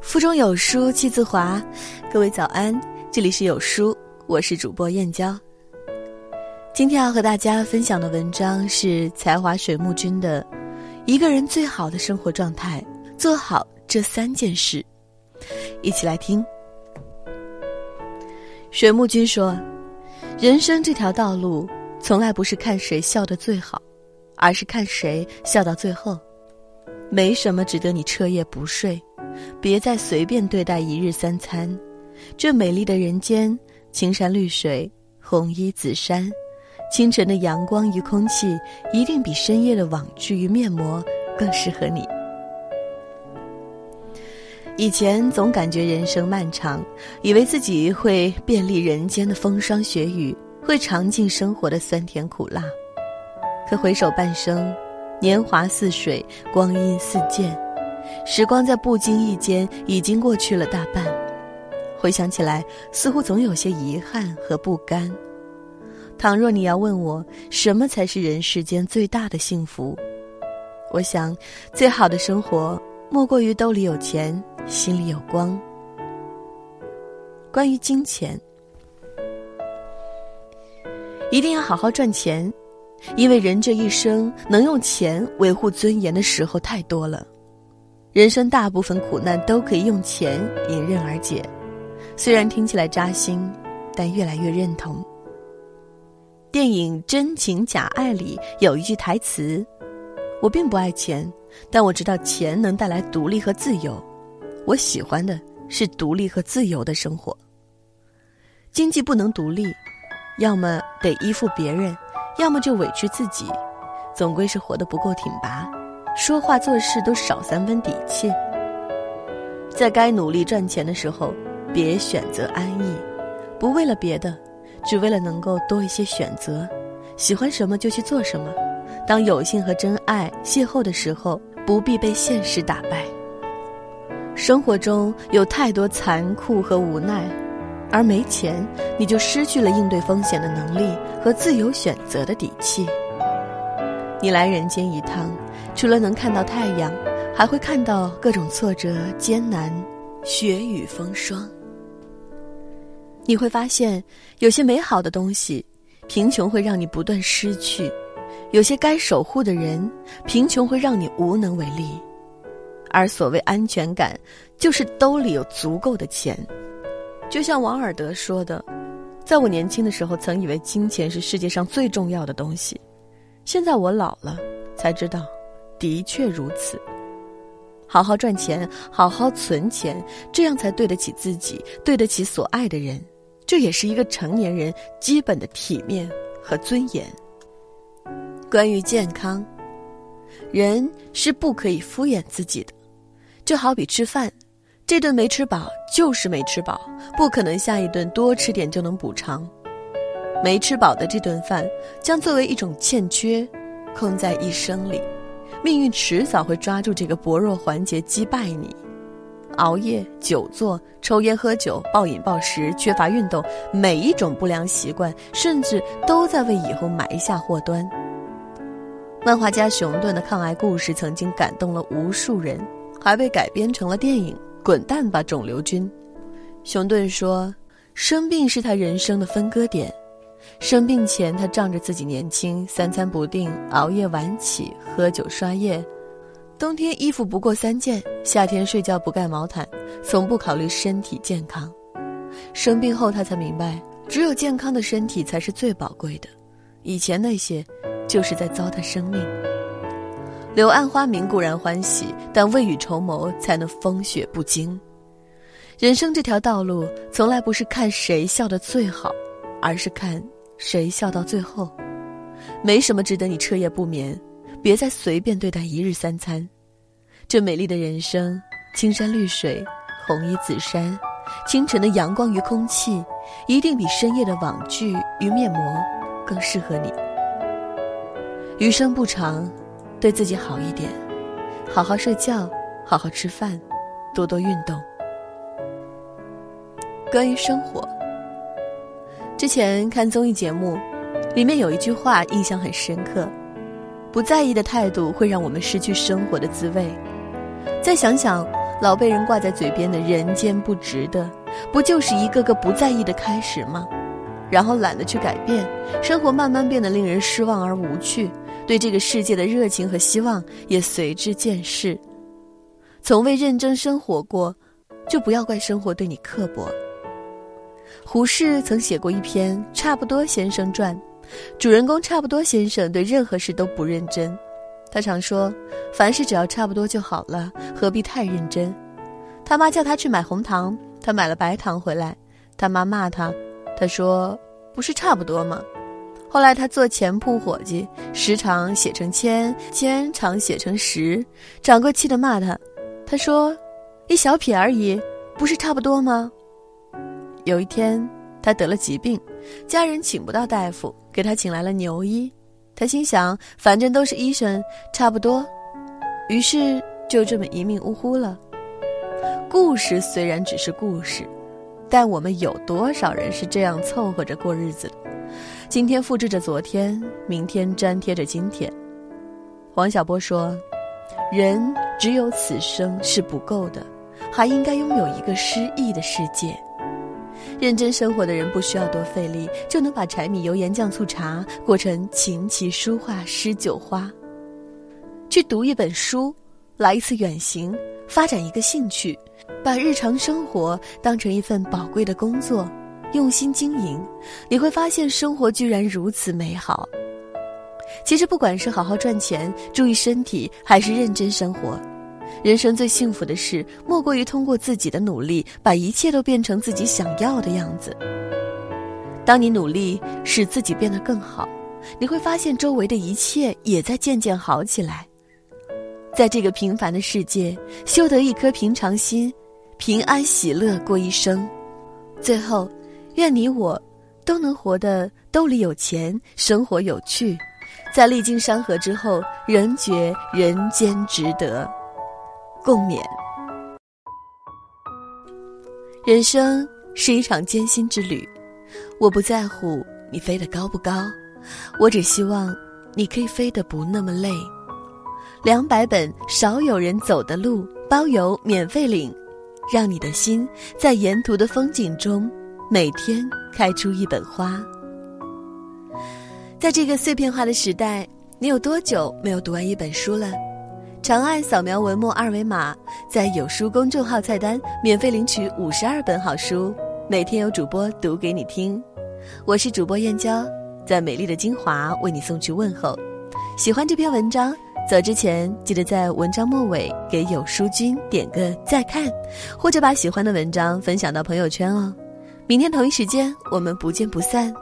腹中有书气自华，各位早安，这里是有书，我是主播燕娇。今天要和大家分享的文章是才华水木君的《一个人最好的生活状态：做好这三件事》，一起来听。水木君说：“人生这条道路，从来不是看谁笑得最好，而是看谁笑到最后。没什么值得你彻夜不睡。”别再随便对待一日三餐，这美丽的人间，青山绿水，红衣紫衫，清晨的阳光与空气，一定比深夜的网剧与面膜更适合你。以前总感觉人生漫长，以为自己会遍历人间的风霜雪雨，会尝尽生活的酸甜苦辣。可回首半生，年华似水，光阴似箭。时光在不经意间已经过去了大半，回想起来，似乎总有些遗憾和不甘。倘若你要问我什么才是人世间最大的幸福，我想，最好的生活莫过于兜里有钱，心里有光。关于金钱，一定要好好赚钱，因为人这一生能用钱维护尊严的时候太多了。人生大部分苦难都可以用钱迎刃而解，虽然听起来扎心，但越来越认同。电影《真情假爱》里有一句台词：“我并不爱钱，但我知道钱能带来独立和自由。我喜欢的是独立和自由的生活。经济不能独立，要么得依附别人，要么就委屈自己，总归是活得不够挺拔。”说话做事都少三分底气，在该努力赚钱的时候，别选择安逸，不为了别的，只为了能够多一些选择，喜欢什么就去做什么。当有幸和真爱邂逅的时候，不必被现实打败。生活中有太多残酷和无奈，而没钱，你就失去了应对风险的能力和自由选择的底气。你来人间一趟。除了能看到太阳，还会看到各种挫折、艰难、雪雨风霜。你会发现，有些美好的东西，贫穷会让你不断失去；有些该守护的人，贫穷会让你无能为力。而所谓安全感，就是兜里有足够的钱。就像王尔德说的：“在我年轻的时候，曾以为金钱是世界上最重要的东西，现在我老了，才知道。”的确如此，好好赚钱，好好存钱，这样才对得起自己，对得起所爱的人。这也是一个成年人基本的体面和尊严。关于健康，人是不可以敷衍自己的。就好比吃饭，这顿没吃饱就是没吃饱，不可能下一顿多吃点就能补偿。没吃饱的这顿饭，将作为一种欠缺，空在一生里。命运迟早会抓住这个薄弱环节击败你。熬夜、久坐、抽烟、喝酒、暴饮暴食、缺乏运动，每一种不良习惯，甚至都在为以后埋下祸端。漫画家熊顿的抗癌故事曾经感动了无数人，还被改编成了电影《滚蛋吧，肿瘤君》。熊顿说：“生病是他人生的分割点。”生病前，他仗着自己年轻，三餐不定，熬夜晚起，喝酒刷夜。冬天衣服不过三件，夏天睡觉不盖毛毯，从不考虑身体健康。生病后，他才明白，只有健康的身体才是最宝贵的。以前那些，就是在糟蹋生命。柳暗花明固然欢喜，但未雨绸缪才能风雪不惊。人生这条道路，从来不是看谁笑得最好，而是看。谁笑到最后，没什么值得你彻夜不眠。别再随便对待一日三餐。这美丽的人生，青山绿水，红衣紫衫，清晨的阳光与空气，一定比深夜的网剧与面膜更适合你。余生不长，对自己好一点，好好睡觉，好好吃饭，多多运动。关于生活。之前看综艺节目，里面有一句话印象很深刻：不在意的态度会让我们失去生活的滋味。再想想，老被人挂在嘴边的“人间不值得”，不就是一个个不在意的开始吗？然后懒得去改变，生活慢慢变得令人失望而无趣，对这个世界的热情和希望也随之渐逝。从未认真生活过，就不要怪生活对你刻薄。胡适曾写过一篇《差不多先生传》，主人公差不多先生对任何事都不认真。他常说：“凡事只要差不多就好了，何必太认真？”他妈叫他去买红糖，他买了白糖回来，他妈骂他，他说：“不是差不多吗？”后来他做钱铺伙计，十常写成千，千常写成十，掌柜气得骂他，他说：“一小撇而已，不是差不多吗？”有一天，他得了疾病，家人请不到大夫，给他请来了牛医。他心想，反正都是医生，差不多，于是就这么一命呜呼了。故事虽然只是故事，但我们有多少人是这样凑合着过日子的？今天复制着昨天，明天粘贴着今天。王小波说：“人只有此生是不够的，还应该拥有一个诗意的世界。”认真生活的人不需要多费力，就能把柴米油盐酱醋茶过成琴棋书画诗酒花。去读一本书，来一次远行，发展一个兴趣，把日常生活当成一份宝贵的工作，用心经营，你会发现生活居然如此美好。其实，不管是好好赚钱、注意身体，还是认真生活。人生最幸福的事，莫过于通过自己的努力，把一切都变成自己想要的样子。当你努力使自己变得更好，你会发现周围的一切也在渐渐好起来。在这个平凡的世界，修得一颗平常心，平安喜乐过一生。最后，愿你我都能活得兜里有钱，生活有趣，在历经山河之后，仍觉人间值得。共勉。人生是一场艰辛之旅，我不在乎你飞得高不高，我只希望你可以飞得不那么累。两百本少有人走的路，包邮免费领，让你的心在沿途的风景中每天开出一本花。在这个碎片化的时代，你有多久没有读完一本书了？长按扫描文末二维码，在有书公众号菜单免费领取五十二本好书，每天有主播读给你听。我是主播燕娇，在美丽的金华为你送去问候。喜欢这篇文章，走之前记得在文章末尾给有书君点个再看，或者把喜欢的文章分享到朋友圈哦。明天同一时间，我们不见不散。